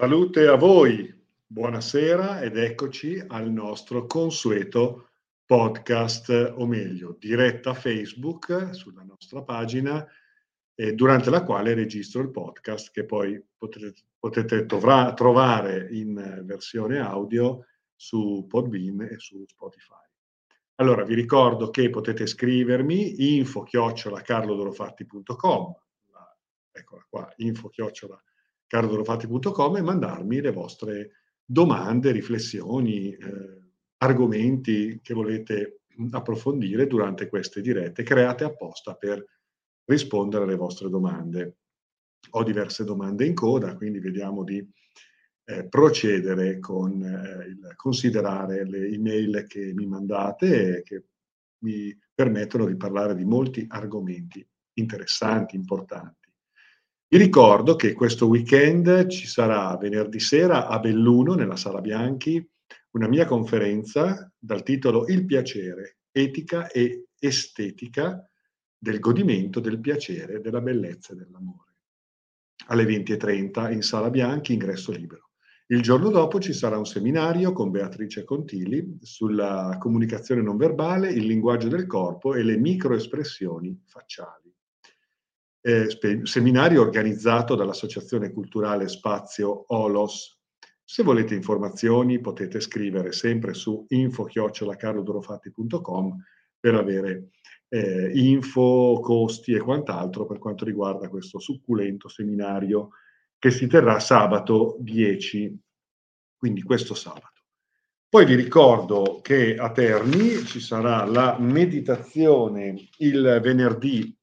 Salute a voi, buonasera ed eccoci al nostro consueto podcast, o meglio, diretta Facebook sulla nostra pagina, eh, durante la quale registro il podcast che poi potete, potete trovra, trovare in versione audio su Podbean e su Spotify. Allora, vi ricordo che potete scrivermi info chiocciola carlodorofatti.com, eccola qua, info chiocciola cardorofatti.com e mandarmi le vostre domande, riflessioni, eh, argomenti che volete approfondire durante queste dirette, create apposta per rispondere alle vostre domande. Ho diverse domande in coda, quindi vediamo di eh, procedere con eh, il considerare le email che mi mandate e che mi permettono di parlare di molti argomenti interessanti, importanti. Vi ricordo che questo weekend ci sarà venerdì sera a Belluno, nella Sala Bianchi, una mia conferenza dal titolo Il piacere, etica e estetica del godimento del piacere, della bellezza e dell'amore. Alle 20.30 in Sala Bianchi, ingresso libero. Il giorno dopo ci sarà un seminario con Beatrice Contili sulla comunicazione non verbale, il linguaggio del corpo e le microespressioni facciali eh, seminario organizzato dall'Associazione Culturale Spazio Olos. Se volete informazioni potete scrivere sempre su info-carlodorofatti.com per avere eh, info, costi e quant'altro per quanto riguarda questo succulento seminario che si terrà sabato 10, quindi questo sabato. Poi vi ricordo che a Terni ci sarà la meditazione il venerdì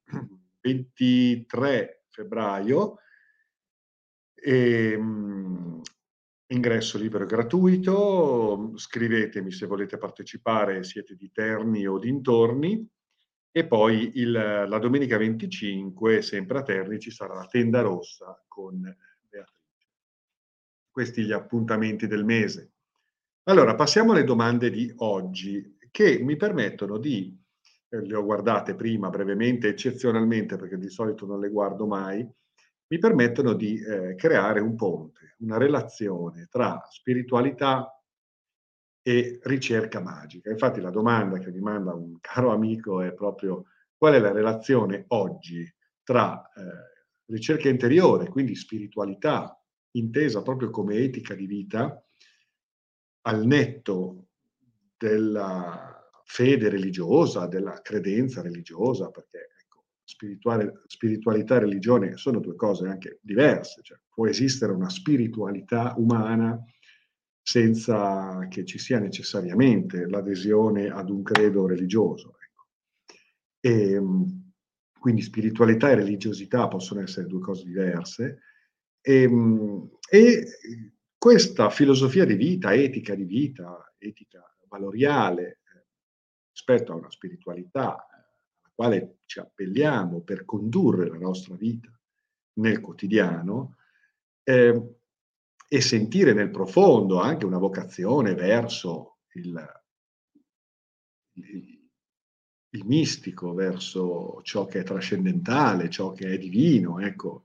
23 febbraio. E, ehm, ingresso libero e gratuito, scrivetemi se volete partecipare, siete di Terni o dintorni. E poi il, la domenica 25, sempre a Terni, ci sarà la tenda rossa con Beatrice. Questi gli appuntamenti del mese. Allora, passiamo alle domande di oggi, che mi permettono di le ho guardate prima brevemente, eccezionalmente, perché di solito non le guardo mai, mi permettono di eh, creare un ponte, una relazione tra spiritualità e ricerca magica. Infatti la domanda che mi manda un caro amico è proprio qual è la relazione oggi tra eh, ricerca interiore, quindi spiritualità, intesa proprio come etica di vita, al netto della fede religiosa, della credenza religiosa, perché ecco, spiritualità e religione sono due cose anche diverse, cioè, può esistere una spiritualità umana senza che ci sia necessariamente l'adesione ad un credo religioso. Ecco. E, ehm, quindi spiritualità e religiosità possono essere due cose diverse. E, ehm, e questa filosofia di vita, etica di vita, etica valoriale, rispetto a una spiritualità eh, alla quale ci appelliamo per condurre la nostra vita nel quotidiano eh, e sentire nel profondo anche una vocazione verso il, il, il mistico, verso ciò che è trascendentale, ciò che è divino, ecco,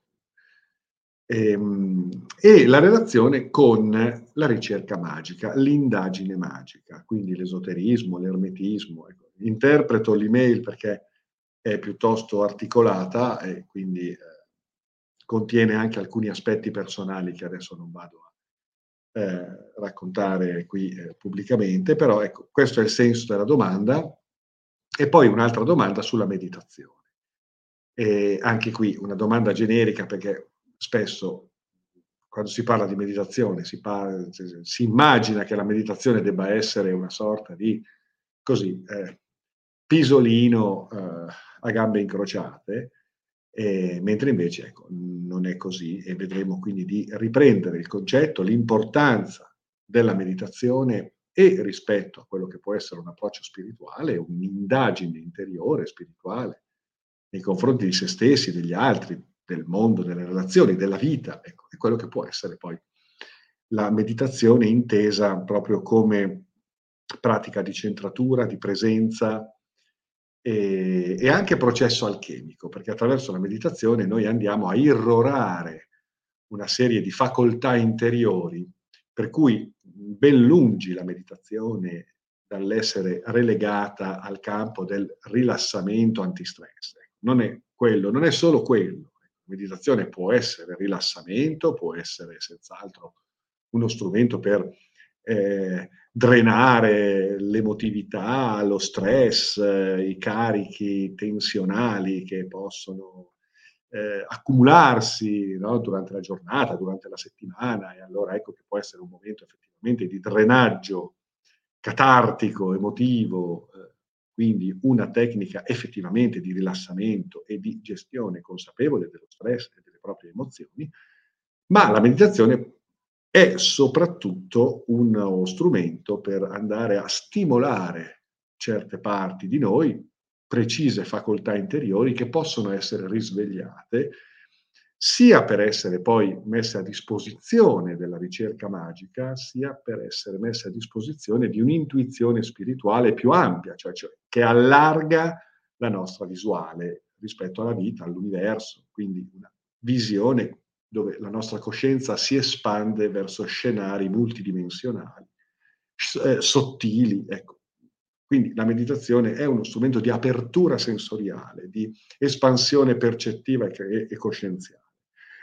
ehm, e, la relazione con la ricerca magica, l'indagine magica, quindi l'esoterismo, l'ermetismo. Ecco. Interpreto l'email perché è piuttosto articolata e quindi eh, contiene anche alcuni aspetti personali che adesso non vado a eh, raccontare qui eh, pubblicamente, però ecco, questo è il senso della domanda. E poi un'altra domanda sulla meditazione. E anche qui una domanda generica perché spesso quando si parla di meditazione si, parla, si, immagina che la meditazione debba essere una sorta di così eh, pisolino eh, a gambe incrociate, eh, mentre invece ecco, non è così e vedremo quindi di riprendere il concetto, l'importanza della meditazione e rispetto a quello che può essere un approccio spirituale, un'indagine interiore spirituale nei confronti di se stessi, degli altri, del mondo, delle relazioni, della vita, ecco, è quello che può essere poi la meditazione intesa proprio come pratica di centratura, di presenza e, e anche processo alchemico, perché attraverso la meditazione noi andiamo a irrorare una serie di facoltà interiori, per cui ben lungi la meditazione dall'essere relegata al campo del rilassamento antistress. Non è quello, non è solo quello. Meditazione può essere rilassamento, può essere senz'altro uno strumento per eh, drenare l'emotività, lo stress, eh, i carichi tensionali che possono eh, accumularsi no, durante la giornata, durante la settimana, e allora ecco che può essere un momento effettivamente di drenaggio catartico, emotivo, eh, quindi una tecnica effettivamente di rilassamento e di gestione consapevole dello stress e delle proprie emozioni, ma la meditazione è soprattutto uno strumento per andare a stimolare certe parti di noi, precise facoltà interiori che possono essere risvegliate, sia per essere poi messe a disposizione della ricerca magica, sia per essere messe a disposizione di un'intuizione spirituale più ampia, cioè, cioè che allarga la nostra visuale rispetto alla vita, all'universo, quindi una visione dove la nostra coscienza si espande verso scenari multidimensionali, eh, sottili. Ecco. Quindi la meditazione è uno strumento di apertura sensoriale, di espansione percettiva e, e coscienziale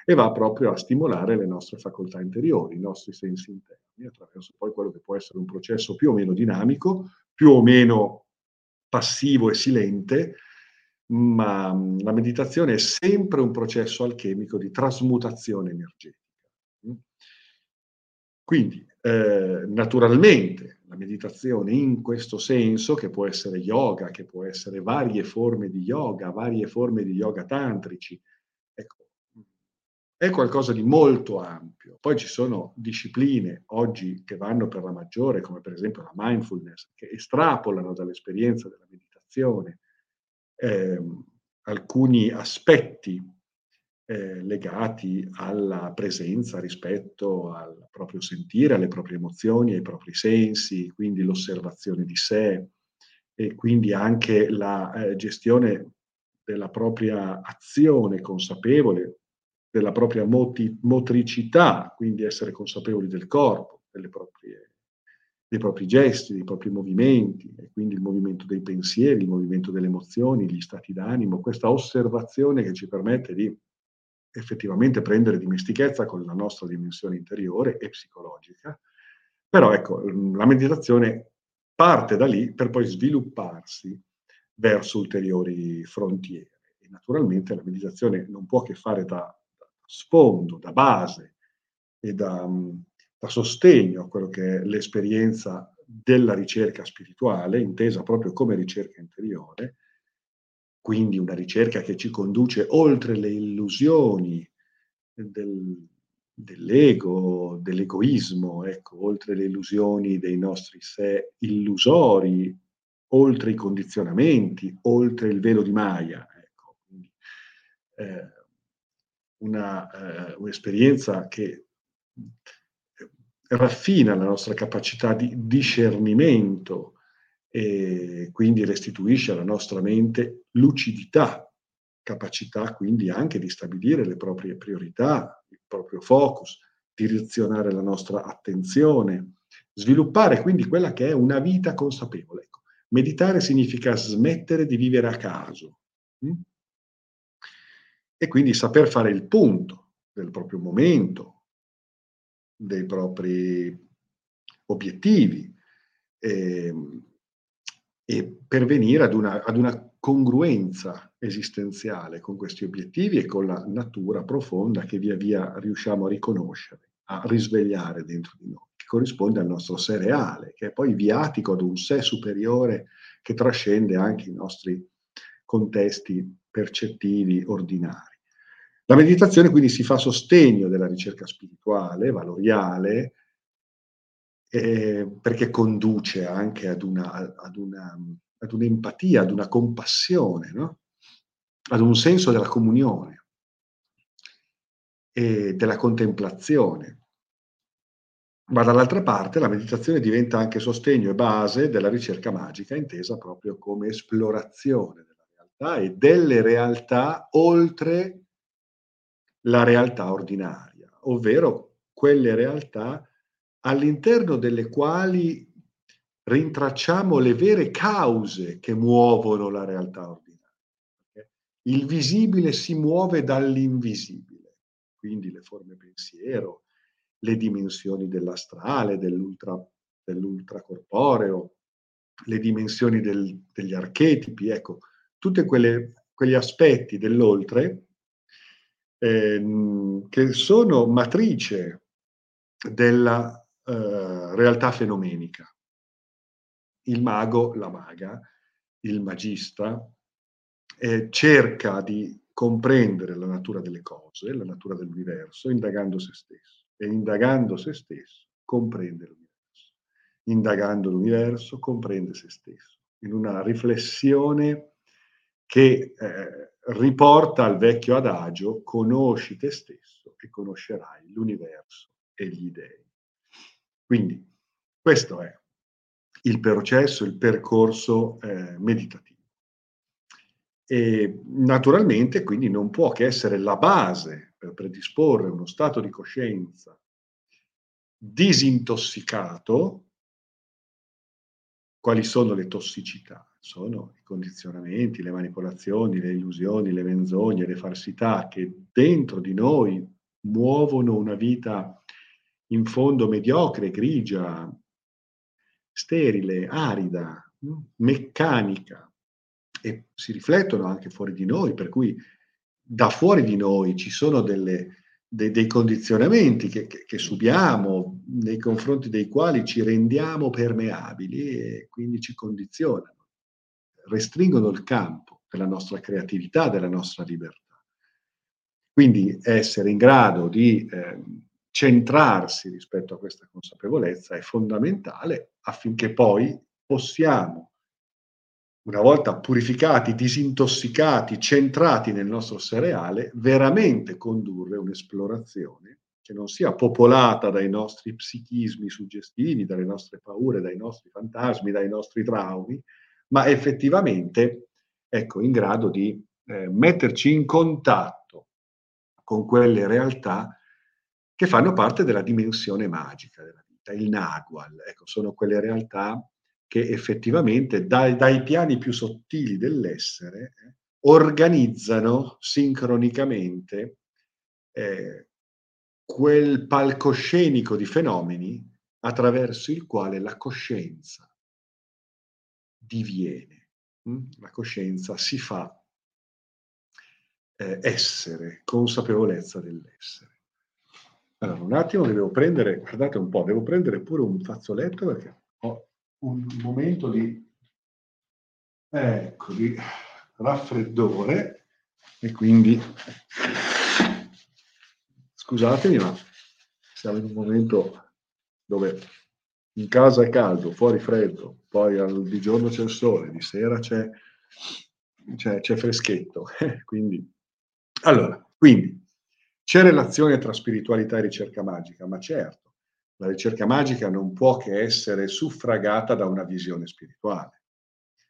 e va proprio a stimolare le nostre facoltà interiori, i nostri sensi interni, attraverso poi quello che può essere un processo più o meno dinamico, più o meno passivo e silente, ma la meditazione è sempre un processo alchemico di trasmutazione energetica. Quindi, eh, naturalmente, la meditazione in questo senso, che può essere yoga, che può essere varie forme di yoga, varie forme di yoga tantrici, ecco, è qualcosa di molto ampio. Poi ci sono discipline oggi che vanno per la maggiore, come per esempio la mindfulness, che estrapolano dall'esperienza della meditazione eh, alcuni aspetti eh, legati alla presenza rispetto al proprio sentire, alle proprie emozioni, ai propri sensi, quindi l'osservazione di sé e quindi anche la eh, gestione della propria azione consapevole, della propria moti- motricità, quindi essere consapevoli del corpo, proprie dei propri gesti, dei propri movimenti, e quindi il movimento dei pensieri, il movimento delle emozioni, gli stati d'animo, questa osservazione che ci permette di effettivamente prendere dimestichezza con la nostra dimensione interiore e psicologica. Però ecco, la meditazione parte da lì per poi svilupparsi verso ulteriori frontiere. E naturalmente la meditazione non può che fare da sfondo, da base e da, da sostegno a quello che è l'esperienza della ricerca spirituale, intesa proprio come ricerca interiore, quindi una ricerca che ci conduce oltre le illusioni del, dell'ego, dell'egoismo, ecco, oltre le illusioni dei nostri sé illusori, oltre i condizionamenti, oltre il velo di Maya. Ecco. Quindi, eh, una, eh, un'esperienza che raffina la nostra capacità di discernimento e quindi restituisce alla nostra mente lucidità, capacità quindi anche di stabilire le proprie priorità, il proprio focus, direzionare la nostra attenzione, sviluppare quindi quella che è una vita consapevole. Ecco, meditare significa smettere di vivere a caso hm? E quindi saper fare il punto del proprio momento, dei propri obiettivi eh, e pervenire ad una, ad una congruenza esistenziale con questi obiettivi e con la natura profonda che via via riusciamo a riconoscere, a risvegliare dentro di noi, che corrisponde al nostro sé reale, che è poi viatico ad un sé superiore che trascende anche i nostri contesti percettivi ordinari. La meditazione quindi si fa sostegno della ricerca spirituale, valoriale, eh, perché conduce anche ad, una, ad, una, ad, un'empatia, ad una compassione, no? ad un senso della comunione e della contemplazione. Ma dall'altra parte la meditazione diventa anche sostegno e base della ricerca magica, intesa proprio come esplorazione realtà e delle realtà oltre la realtà ordinaria, ovvero quelle realtà all'interno delle quali rintracciamo le vere cause che muovono la realtà ordinaria. Il visibile si muove dall'invisibile, quindi le forme pensiero, le dimensioni dell'astrale, dell'ultra, dell'ultracorporeo, le dimensioni del, degli archetipi, ecco, tutti quegli aspetti dell'oltre eh, che sono matrice della eh, realtà fenomenica. Il mago, la maga, il magista, eh, cerca di comprendere la natura delle cose, la natura dell'universo, indagando se stesso. E indagando se stesso, comprende l'universo. Indagando l'universo, comprende se stesso. In una riflessione che eh, riporta al vecchio adagio, conosci te stesso e conoscerai l'universo e gli dei. Quindi questo è il processo, il percorso eh, meditativo. E naturalmente quindi non può che essere la base per predisporre uno stato di coscienza disintossicato. Quali sono le tossicità? Sono i condizionamenti, le manipolazioni, le illusioni, le menzogne, le falsità che dentro di noi muovono una vita in fondo mediocre, grigia, sterile, arida, meccanica, e si riflettono anche fuori di noi, per cui da fuori di noi ci sono delle, dei, dei, condizionamenti che, che, che, subiamo, nei confronti dei quali ci rendiamo permeabili e quindi ci condizionano, restringono il campo della nostra creatività, della nostra libertà. Quindi essere in grado di eh, centrarsi rispetto a questa consapevolezza è fondamentale affinché poi possiamo una volta purificati, disintossicati, centrati nel nostro cereale, veramente condurre un'esplorazione che non sia popolata dai nostri psichismi suggestivi, dalle nostre paure, dai nostri fantasmi, dai nostri traumi, ma effettivamente ecco, in grado di eh, metterci in contatto con quelle realtà che fanno parte della dimensione magica della vita, il Nagual, ecco, sono quelle realtà che effettivamente dai, dai piani più sottili dell'essere eh, organizzano sincronicamente eh, quel palcoscenico di fenomeni attraverso il quale la coscienza diviene, mh? Hm? la coscienza si fa eh, essere, consapevolezza dell'essere. Allora, un attimo devo prendere, guardate un po', devo prendere pure un fazzoletto perché ho un momento di, ecco, di raffreddore e quindi scusatemi ma siamo in un momento dove in casa è caldo, fuori freddo, poi al, di giorno c'è il sole, di sera c'è, c'è, c'è freschetto. quindi, allora, quindi c'è relazione tra spiritualità e ricerca magica, ma certo, la ricerca magica non può che essere suffragata da una visione spirituale,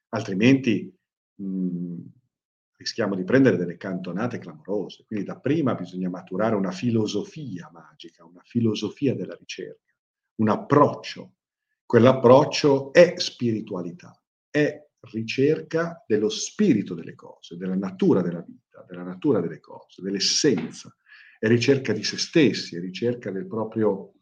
altrimenti mh, rischiamo di prendere delle cantonate clamorose. Quindi dapprima bisogna maturare una filosofia magica, una filosofia della ricerca, un approccio. Quell'approccio è spiritualità, è ricerca dello spirito delle cose, della natura della vita, della natura delle cose, dell'essenza, è ricerca di se stessi, è ricerca del proprio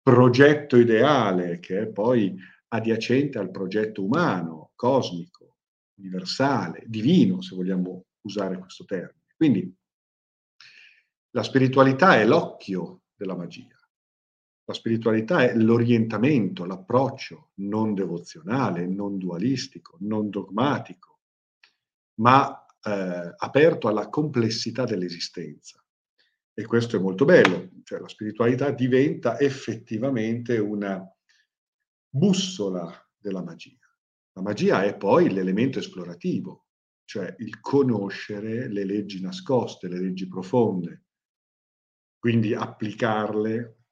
progetto ideale che è poi adiacente al progetto umano, cosmico, universale, divino, se vogliamo usare questo termine. Quindi la spiritualità è l'occhio della magia. La spiritualità è l'orientamento, l'approccio non devozionale, non dualistico, non dogmatico, ma eh, aperto alla complessità dell'esistenza. E questo è molto bello, cioè la spiritualità diventa effettivamente una bussola della magia. La magia è poi l'elemento esplorativo, cioè il conoscere le leggi nascoste, le leggi profonde, quindi applicarle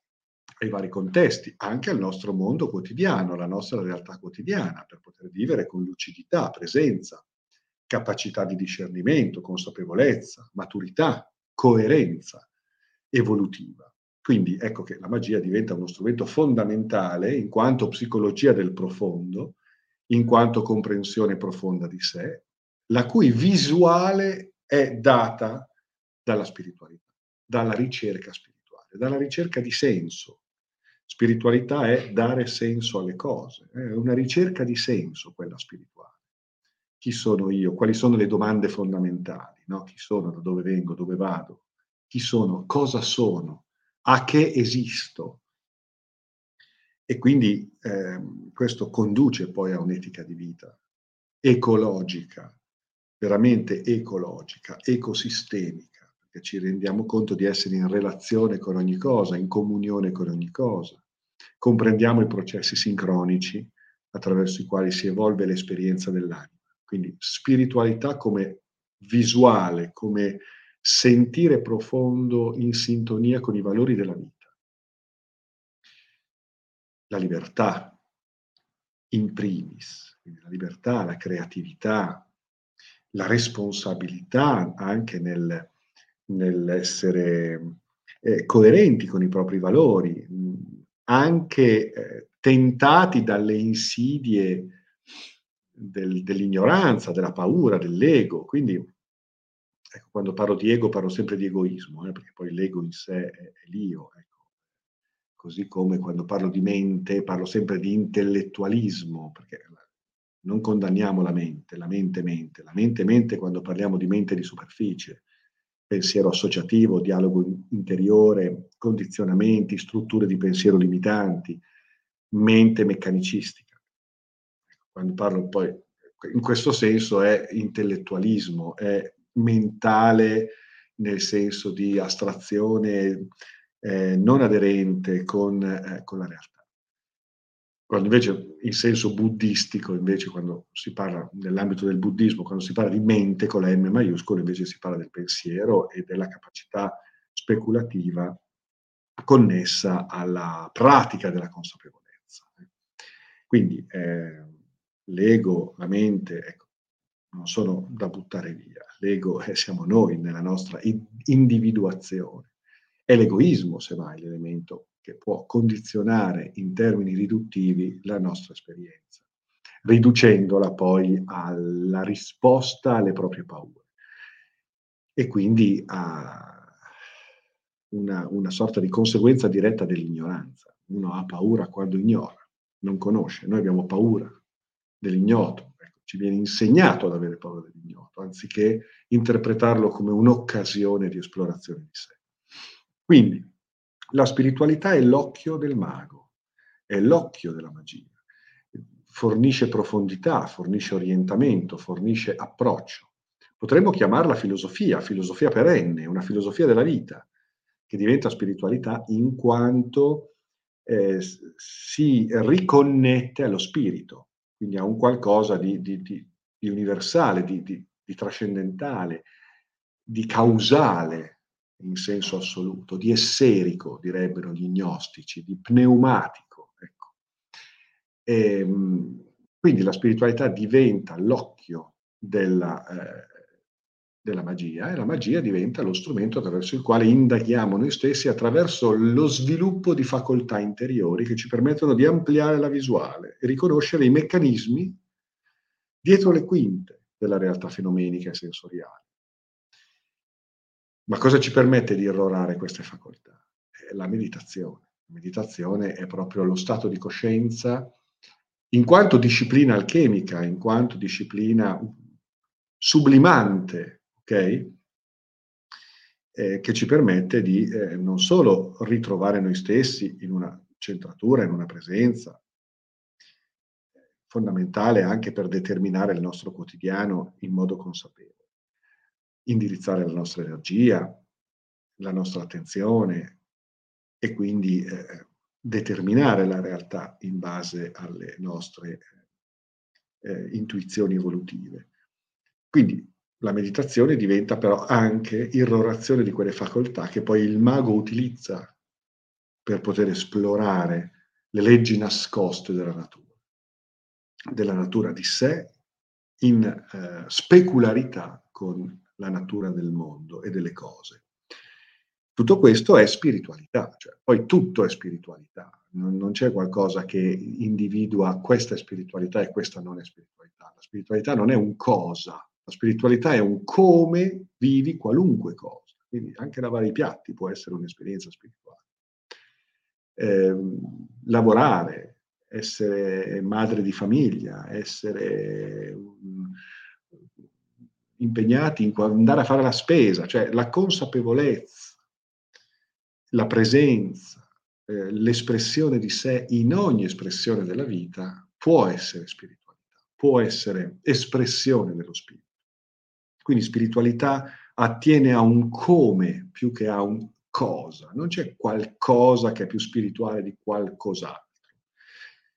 ai vari contesti, anche al nostro mondo quotidiano, alla nostra realtà quotidiana, per poter vivere con lucidità, presenza, capacità di discernimento, consapevolezza, maturità, coerenza evolutiva. Quindi ecco che la magia diventa uno strumento fondamentale in quanto psicologia del profondo, in quanto comprensione profonda di sé, la cui visuale è data dalla spiritualità, dalla ricerca spirituale, dalla ricerca di senso. Spiritualità è dare senso alle cose, è una ricerca di senso quella spirituale. Chi sono io? Quali sono le domande fondamentali? No? Chi sono? Da dove vengo? Dove vado? Chi sono? Cosa sono? a che esisto. E quindi eh, questo conduce poi a un'etica di vita ecologica, veramente ecologica, ecosistemica, perché ci rendiamo conto di essere in relazione con ogni cosa, in comunione con ogni cosa. Comprendiamo i processi sincronici attraverso i quali si evolve l'esperienza dell'anima. Quindi spiritualità come visuale, come sentire profondo in sintonia con i valori della vita. La libertà, in primis, la libertà, la creatività, la responsabilità anche nel, nell'essere eh, coerenti con i propri valori, anche eh, tentati dalle insidie del, dell'ignoranza, della paura, dell'ego. Quindi Ecco, quando parlo di ego parlo sempre di egoismo, eh, perché poi l'ego in sé è, è l'io. Ecco. Così come quando parlo di mente parlo sempre di intellettualismo, perché non condanniamo la mente, la mente mente, la mente mente quando parliamo di mente di superficie, pensiero associativo, dialogo interiore, condizionamenti, strutture di pensiero limitanti, mente meccanicistica. Quando parlo poi in questo senso è intellettualismo, è mentale nel senso di astrazione eh, non aderente con, eh, con, la realtà. Quando invece in senso buddistico, invece quando si parla nell'ambito del buddismo, quando si parla di mente con la M maiuscola, invece si parla del pensiero e della capacità speculativa connessa alla pratica della consapevolezza. Quindi eh, l'ego, la mente, ecco, non sono da buttare via. L'ego è, siamo noi nella nostra individuazione. È l'egoismo, semmai, l'elemento che può condizionare in termini riduttivi la nostra esperienza, riducendola poi alla risposta alle proprie paure e quindi a una, una sorta di conseguenza diretta dell'ignoranza. Uno ha paura quando ignora, non conosce. Noi abbiamo paura dell'ignoto, ci viene insegnato ad avere paura dell'ignoto, anziché interpretarlo come un'occasione di esplorazione di sé. Quindi la spiritualità è l'occhio del mago, è l'occhio della magia, fornisce profondità, fornisce orientamento, fornisce approccio. Potremmo chiamarla filosofia, filosofia perenne, una filosofia della vita, che diventa spiritualità in quanto eh, si riconnette allo spirito, quindi a un qualcosa di, di, di, di universale, di, trascendentale, di causale in senso assoluto, di esserico, direbbero gli gnostici, di pneumatico. Ecco. E, ehm, quindi la spiritualità diventa l'occhio della, eh, della magia e la magia diventa lo strumento attraverso il quale indaghiamo noi stessi attraverso lo sviluppo di facoltà interiori che ci permettono di ampliare la visuale e riconoscere i meccanismi dietro le quinte della realtà fenomenica e sensoriale. Ma cosa ci permette di irrorare queste facoltà? La meditazione. La meditazione è proprio lo stato di coscienza in quanto disciplina alchemica, in quanto disciplina sublimante ok? Eh, che ci permette di eh, non solo ritrovare noi stessi in una centratura, in una presenza, fondamentale anche per determinare il nostro quotidiano in modo consapevole, indirizzare la nostra energia, la nostra attenzione e quindi eh, determinare la realtà in base alle nostre eh, intuizioni evolutive. Quindi la meditazione diventa però anche irrorazione di quelle facoltà che poi il mago utilizza per poter esplorare le leggi nascoste della natura, della natura di sé, in eh, specularità con la natura del mondo e delle cose. Tutto questo è spiritualità, cioè poi tutto è spiritualità, non, non c'è qualcosa che individua questa è spiritualità e questa non è spiritualità. La spiritualità non è un cosa, la spiritualità è un come vivi qualunque cosa. Quindi anche lavare i piatti può essere un'esperienza spirituale. Eh, lavorare, essere madre di famiglia, essere um, impegnati in andare a fare la spesa, cioè la consapevolezza, la presenza, eh, l'espressione di sé in ogni espressione della vita può essere spiritualità, può essere espressione dello spirito. Quindi spiritualità attiene a un come più che a un cosa, non c'è qualcosa che è più spirituale di qualcos'altro.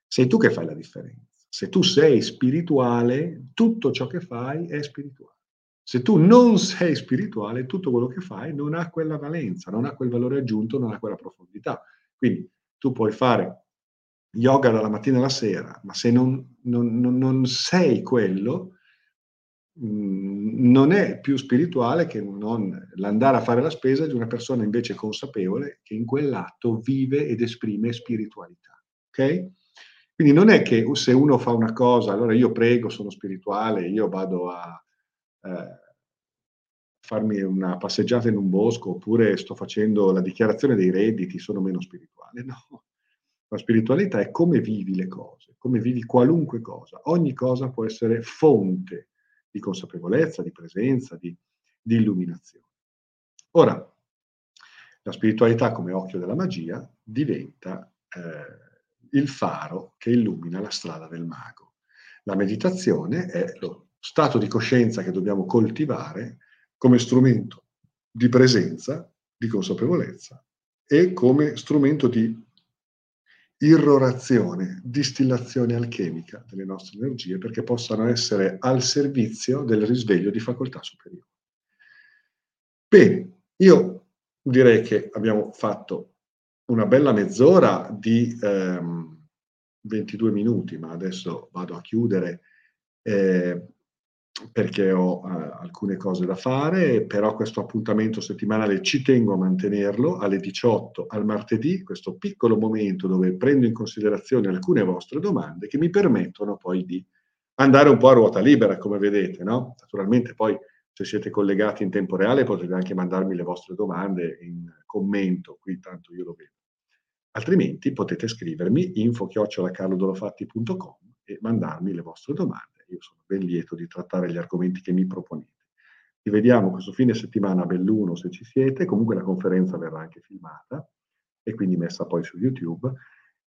Sei tu che fai la differenza. Se tu sei spirituale, tutto ciò che fai è spirituale. Se tu non sei spirituale, tutto quello che fai non ha quella valenza, non ha quel valore aggiunto, non ha quella profondità. Quindi tu puoi fare yoga dalla mattina alla sera, ma se non, non, non, non sei quello, mh, mm, non è più spirituale che l'andare a fare la spesa di una persona invece consapevole che in quell'atto vive ed esprime spiritualità. Ok? Quindi non è che se uno fa una cosa, allora io prego, sono spirituale, io vado a eh, farmi una passeggiata in un bosco oppure sto facendo la dichiarazione dei redditi, sono meno spirituale. No, la spiritualità è come vivi le cose, come vivi qualunque cosa. Ogni cosa può essere fonte di consapevolezza, di presenza, di, di illuminazione. Ora, la spiritualità come occhio della magia diventa eh, il faro che illumina la strada del mago. La meditazione è lo stato di coscienza che dobbiamo coltivare come strumento di presenza, di consapevolezza e come strumento di irrorazione, distillazione alchemica delle nostre energie perché possano essere al servizio del risveglio di facoltà superiori. Bene, io direi che abbiamo fatto una bella mezz'ora di ehm, 22 minuti, ma adesso vado a chiudere. Eh, perché ho uh, alcune cose da fare, però questo appuntamento settimanale ci tengo a mantenerlo alle 18 al martedì, questo piccolo momento dove prendo in considerazione alcune vostre domande che mi permettono poi di andare un po' a ruota libera, come vedete, no? Naturalmente poi se siete collegati in tempo reale potete anche mandarmi le vostre domande in commento, qui tanto io lo vedo. Altrimenti potete scrivermi info-carlodolofatti.com e mandarmi le vostre domande io sono ben lieto di trattare gli argomenti che mi proponete. Ci vediamo questo fine settimana a Belluno se ci siete, comunque la conferenza verrà anche filmata e quindi messa poi su YouTube.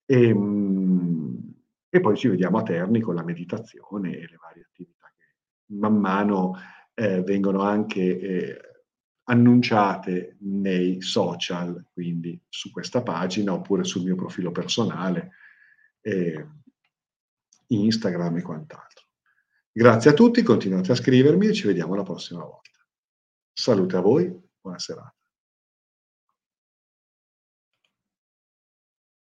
E, ehm, e poi ci vediamo a Terni con la meditazione e le varie attività che man mano eh, vengono anche eh, annunciate nei social, quindi su questa pagina oppure sul mio profilo personale, eh, Instagram e quant'altro. Grazie a tutti, continuate a scrivermi e ci vediamo la prossima volta. Salute a voi, buona serata.